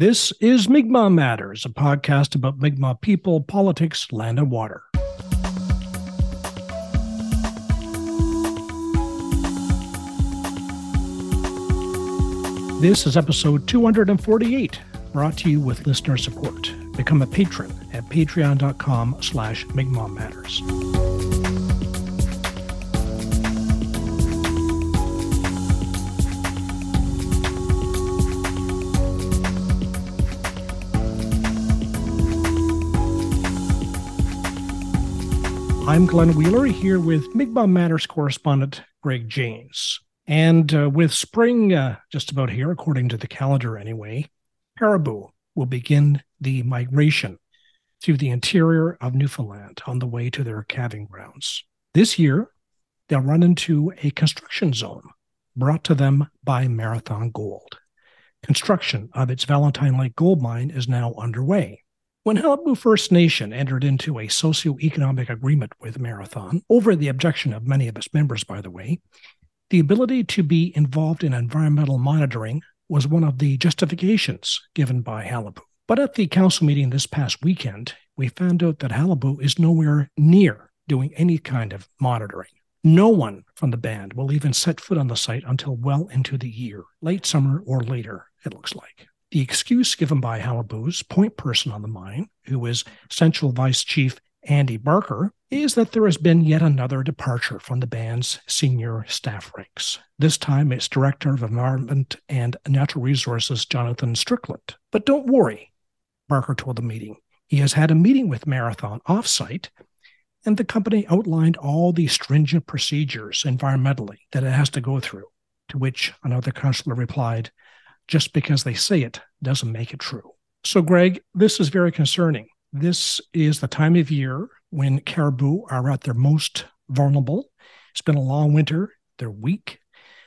This is Mi'kmaq Matters, a podcast about Mi'kmaq people, politics, land, and water. This is episode 248, brought to you with listener support. Become a patron at patreon.com slash Mi'kmaq Matters. I'm Glenn Wheeler here with Mi'kmaq Matters correspondent Greg Janes. And uh, with spring uh, just about here, according to the calendar anyway, caribou will begin the migration through the interior of Newfoundland on the way to their calving grounds. This year, they'll run into a construction zone brought to them by Marathon Gold. Construction of its Valentine Lake gold mine is now underway. When Qalipu First Nation entered into a socio-economic agreement with Marathon, over the objection of many of its members, by the way, the ability to be involved in environmental monitoring was one of the justifications given by Qalipu. But at the council meeting this past weekend, we found out that Qalipu is nowhere near doing any kind of monitoring. No one from the band will even set foot on the site until well into the year, late summer or later, it looks like. The excuse given by Qalipu's point person on the mine, who is Central Vice Chief Andy Barker, is that there has been yet another departure from the band's senior staff ranks. This time it's Director of Environment and Natural Resources Jonathan Strickland. But don't worry, Barker told the meeting. He has had a meeting with Marathon offsite, and the company outlined all the stringent procedures environmentally that it has to go through. To which another councillor replied, just because they say it doesn't make it true. So, Greg, this is very concerning. This is the time of year when caribou are at their most vulnerable. It's been a long winter, they're weak.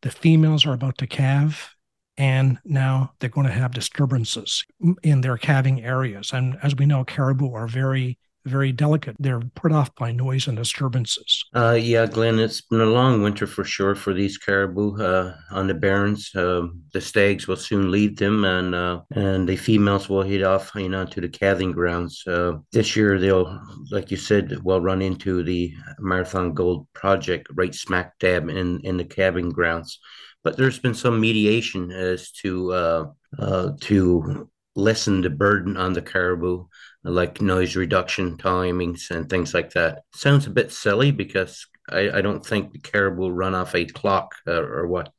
The females are about to calve, and now they're going to have disturbances in their calving areas. And as we know, caribou are very very delicate. They're put off by noise and disturbances. Uh, yeah, Glenn, it's been a long winter for sure for these caribou uh, on the barrens. Uh, the stags will soon leave them, and uh, and the females will head off, you know, to the calving grounds. Uh, this year, they'll, like you said, will run into the Marathon Gold project right smack dab in in the calving grounds. But there's been some mediation as to uh, to lessen the burden on the caribou like noise reduction timings and things like that. Sounds a bit silly because I, I don't think the caribou run off a clock uh, or what,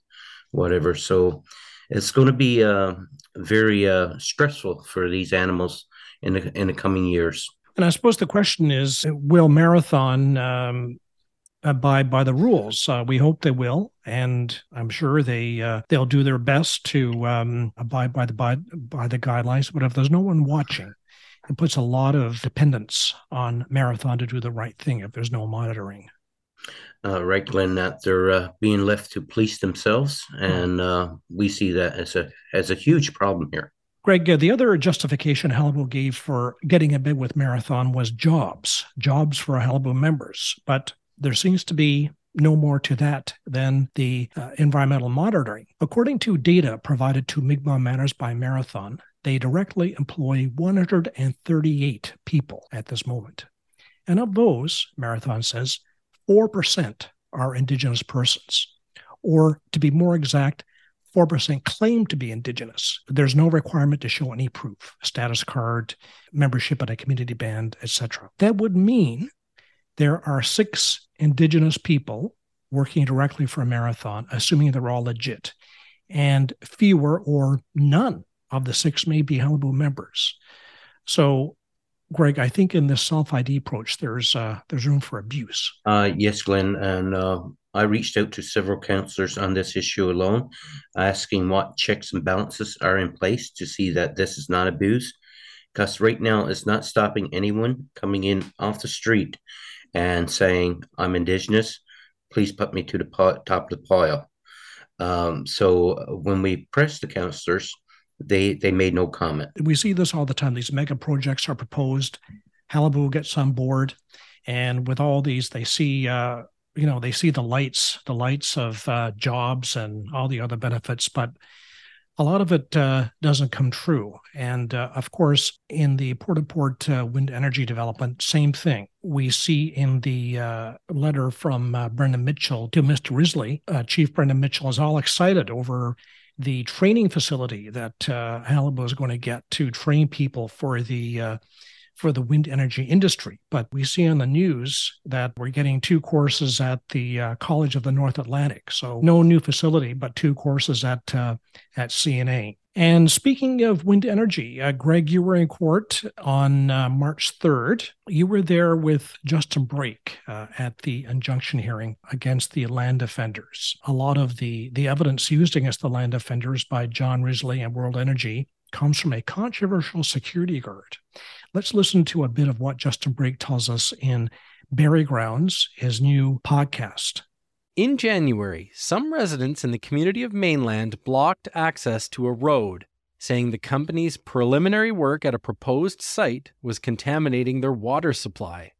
whatever. So it's going to be uh, very uh, stressful for these animals in the in the coming years. And I suppose the question is, will Marathon um, abide by the rules? Uh, we hope they will, and I'm sure they uh, they'll do their best to um, abide by the by, by the guidelines. But if there's no one watching, it puts a lot of dependence on Marathon to do the right thing if there's no monitoring. Uh, right, Glenn, that they're uh, being left to police themselves, and uh, we see that as a as a huge problem here. Greg, uh, the other justification Qalipu gave for getting a bid with Marathon was jobs, jobs for Qalipu members. But there seems to be no more to that than the uh, environmental monitoring. According to data provided to Mi'kmaq Matters by Marathon, they directly employ 138 people at this moment. And of those, Marathon says, 4% are Indigenous persons. Or to be more exact, 4% claim to be Indigenous. There's no requirement to show any proof, status card, membership at a community band, etc. That would mean there are six Indigenous people working directly for a marathon, assuming they're all legit, and fewer or none of the six may be Qalipu members. So, Greg, I think in this self ID approach, there's uh, there's room for abuse. Uh, yes, Glenn, and uh, I reached out to several councillors on this issue alone, asking what checks and balances are in place to see that this is not abused. Because right now, it's not stopping anyone coming in off the street and saying, "I'm Indigenous. Please put me to the top of the pile." Um, so when we pressed the councillors, they they made no comment. We see this all the time. These mega projects are proposed. Qalipu gets on board, and with all these, they see uh, you know they see the lights, the lights of uh, jobs and all the other benefits, but a lot of it uh, doesn't come true. And uh, of course, in the Port au Port wind energy development, same thing. We see in the uh, letter from uh, Brendan Mitchell to Mr. Risley, uh, Chief Brendan Mitchell is all excited over the training facility that uh, Qalipu is going to get to train people for the for the wind energy industry. But we see on the news that we're getting two courses at the uh, College of the North Atlantic. So no new facility, but two courses at uh, at CNA. And speaking of wind energy, uh, Greg, you were in court on uh, March 3rd. You were there with Justin Brake uh, at the injunction hearing against the land defenders. A lot of the, the evidence used against the land defenders by John Risley and World Energy comes from a controversial security guard Let's listen to a bit of what Justin Brake tells us in Barry Grounds, his new podcast. In January, some residents in the community of Mainland blocked access to a road, saying the company's preliminary work at a proposed site was contaminating their water supply.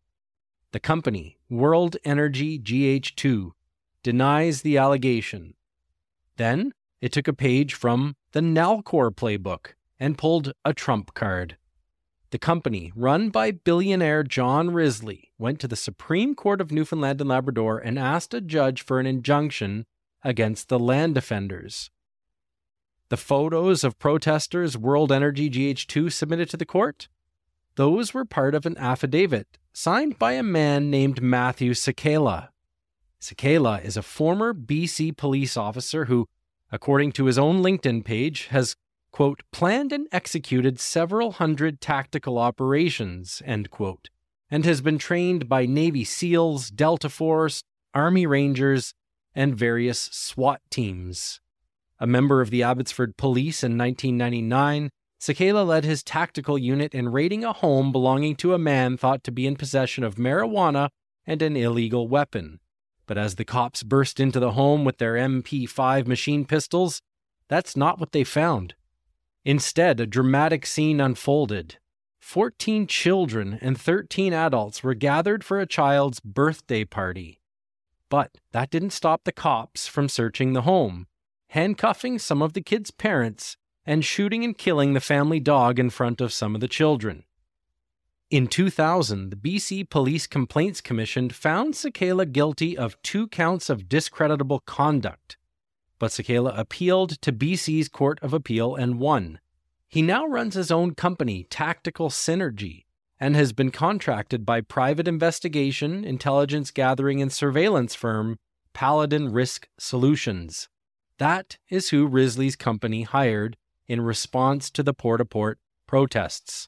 The company, World Energy GH2, denies the allegation. Then it took a page from the Nalcor playbook and pulled a trump card. The company, run by billionaire John Risley, went to the Supreme Court of Newfoundland and Labrador and asked a judge for an injunction against the land defenders. The photos of protesters World Energy GH2 submitted to the court? Those were part of an affidavit signed by a man named Matthew Sakela. Sakela is a former BC police officer who, according to his own LinkedIn page, has quote, planned and executed several hundred tactical operations, end quote, and has been trained by Navy SEALs, Delta Force, Army Rangers, and various SWAT teams. A member of the Abbotsford Police in 1999, Sakela led his tactical unit in raiding a home belonging to a man thought to be in possession of marijuana and an illegal weapon. But as the cops burst into the home with their MP5 machine pistols, that's not what they found. Instead, a dramatic scene unfolded. Fourteen children and 13 adults were gathered for a child's birthday party. But that didn't stop the cops from searching the home, handcuffing some of the kids' parents, and shooting and killing the family dog in front of some of the children. In 2000, the BC Police Complaints Commission found Sakela guilty of two counts of discreditable conduct but Sakela appealed to BC's Court of Appeal and won. He now runs his own company, Tactical Synergy, and has been contracted by private investigation, intelligence gathering, and surveillance firm Paladin Risk Solutions. That is who Risley's company hired in response to the Port au Port protests.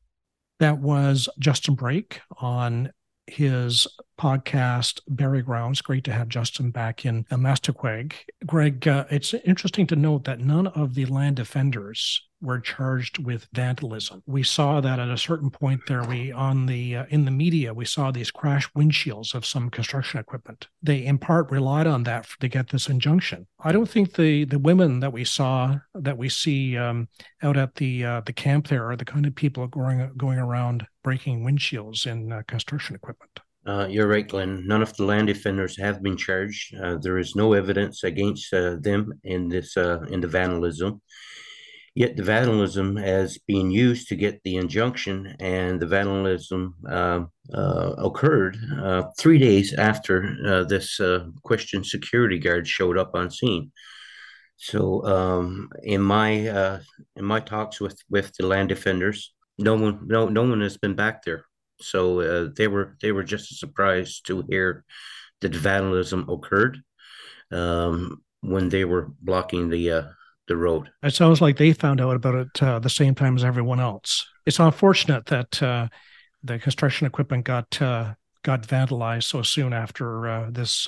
That was Justin Brake on his podcast, Barry Grounds. Great to have Justin back in Mastquag. Greg, uh, it's interesting to note that none of the land defenders were charged with vandalism. We saw that at a certain point there. We on the uh, in the media we saw these crash windshields of some construction equipment. They in part relied on that to get this injunction. I don't think the the women that we saw that we see um, out at the uh, the camp there are the kind of people going going around breaking windshields in uh, construction equipment. Uh, you're right, Glenn. None of the land defenders have been charged. Uh, there is no evidence against uh, them in this uh, in the vandalism. Yet the vandalism has been used to get the injunction, and the vandalism uh, uh, occurred three days after this Christian security guard showed up on scene. So, um, in my in my talks with with the land defenders, no one no no one has been back there so uh, they were they were just surprised to hear that vandalism occurred um, when they were blocking the uh, the road. It sounds like they found out about it uh, the same time as everyone else. It's unfortunate that uh, the construction equipment got uh, got vandalized so soon after uh, this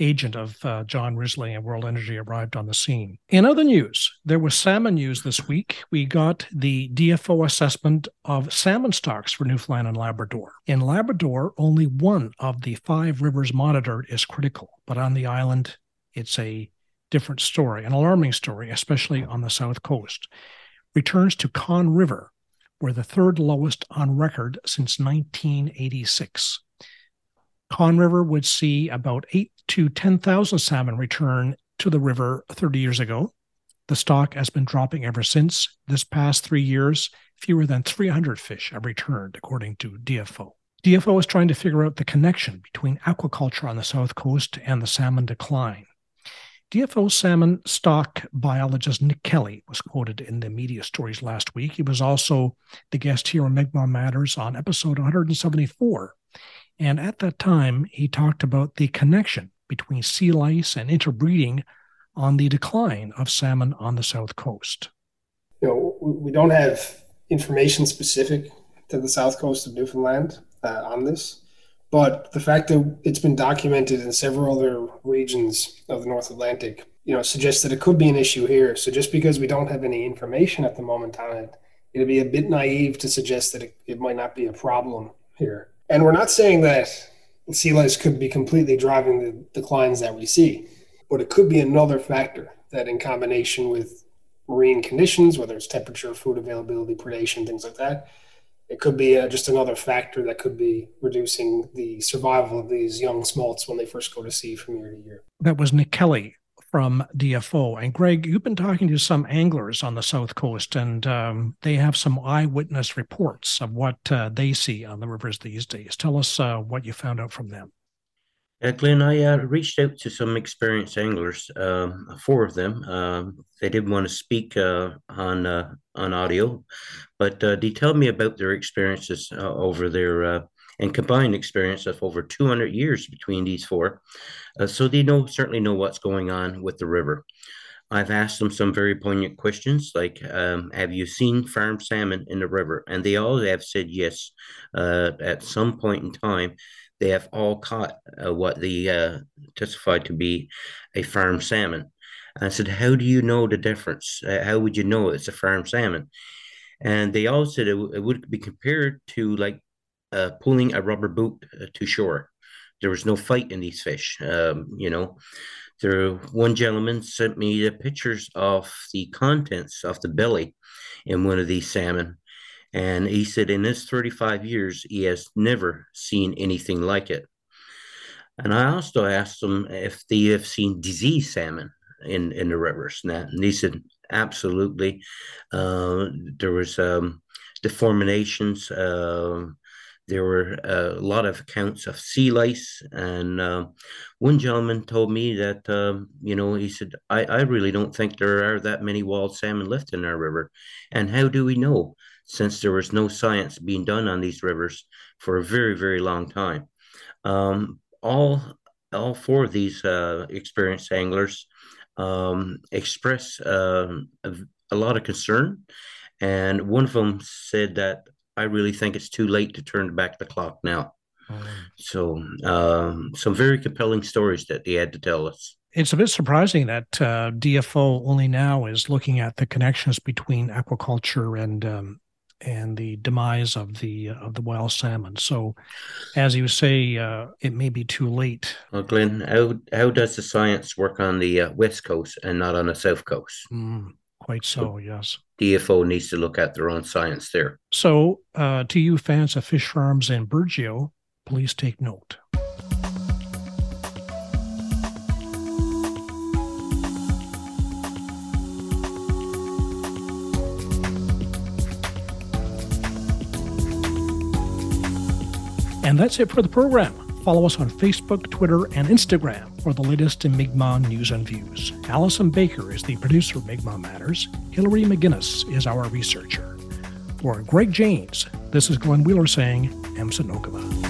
agent of uh, John Risley and World Energy arrived on the scene. In other news, there was salmon news this week. We got the DFO assessment of salmon stocks for Newfoundland and Labrador. In Labrador, only one of the five rivers monitored is critical, but on the island, it's a different story, an alarming story, especially on the south coast. Returns to Conne River were the third lowest on record since 1986. Conne River would see about eight to 10,000 salmon return to the river 30 years ago. The stock has been dropping ever since. This past three years, fewer than 300 fish have returned, according to DFO. DFO is trying to figure out the connection between aquaculture on the south coast and the salmon decline. DFO salmon stock biologist Nick Kelly was quoted in the media stories last week. He was also the guest here on Mi'kmaq Matters on episode 174. And at that time, he talked about the connection between sea lice and interbreeding on the decline of salmon on the south coast. You know, we don't have information specific to the south coast of Newfoundland uh, on this. But the fact that it's been documented in several other regions of the North Atlantic, you know, suggests that it could be an issue here. So just because we don't have any information at the moment on it, it'd be a bit naive to suggest that it, it might not be a problem here. And we're not saying that sea lice could be completely driving the declines that we see, but it could be another factor that, in combination with marine conditions, whether it's temperature, food availability, predation, things like that, it could be uh, just another factor that could be reducing the survival of these young smolts when they first go to sea from year to year. That was Nick Kelly from DFO. And Greg, you've been talking to some anglers on the South Coast, and um, they have some eyewitness reports of what uh, they see on the rivers these days. Tell us uh, what you found out from them. Uh, Glenn, I uh, reached out to some experienced anglers, um, four of them. Um, they didn't want to speak uh, on uh, on audio, but uh, they tell me about their experiences uh, over their and combined experience of over 200 years between these four. so they know certainly know what's going on with the river. I've asked them some very poignant questions like, um, "Have you seen farm salmon in the river?" And they all have said yes. at some point in time, they have all caught uh, what they uh, testified to be a farm salmon. I said, How do you know the difference? Uh, how would you know it's a farm salmon? And they all said it, w- it would be compared to like uh, pulling a rubber boot uh, to shore. There was no fight in these fish. Um, you know, there one gentleman sent me the pictures of the contents of the belly in one of these salmon and he said in his 35 years, he has never seen anything like it. And I also asked him if they have seen disease salmon in, in the rivers. And he said, absolutely. Uh, there was um, deformations. Uh, there were a lot of accounts of sea lice. And uh, one gentleman told me that, um, you know, he said, I, I really don't think there are that many wild salmon left in our river. And how do we know? Since there was no science being done on these rivers for a very, very long time. Um, all all four of these uh, experienced anglers um, express um, a, a, lot of concern, and one of them said that I really think it's too late to turn back the clock now. Mm. So, um, some very compelling stories that they had to tell us it's a bit surprising that uh, DFO only now is looking at the connections between aquaculture and um, and the demise of the uh, of the wild salmon. So, as you say, uh, it may be too late. Well, Glenn, how how does the science work on the uh, west coast and not on the south coast? Mm, quite so, yes. DFO needs to look at their own science there. So, uh, to you fans of fish farms in Burgeo, please take note. And that's it for the program. Follow us on Facebook, Twitter, and Instagram for the latest in Mi'kmaq news and views. Allison Baker is the producer of Mi'kmaq Matters. Hillary McGinnis is our researcher. For Greg Janes, this is Glenn Wheeler saying, Emsa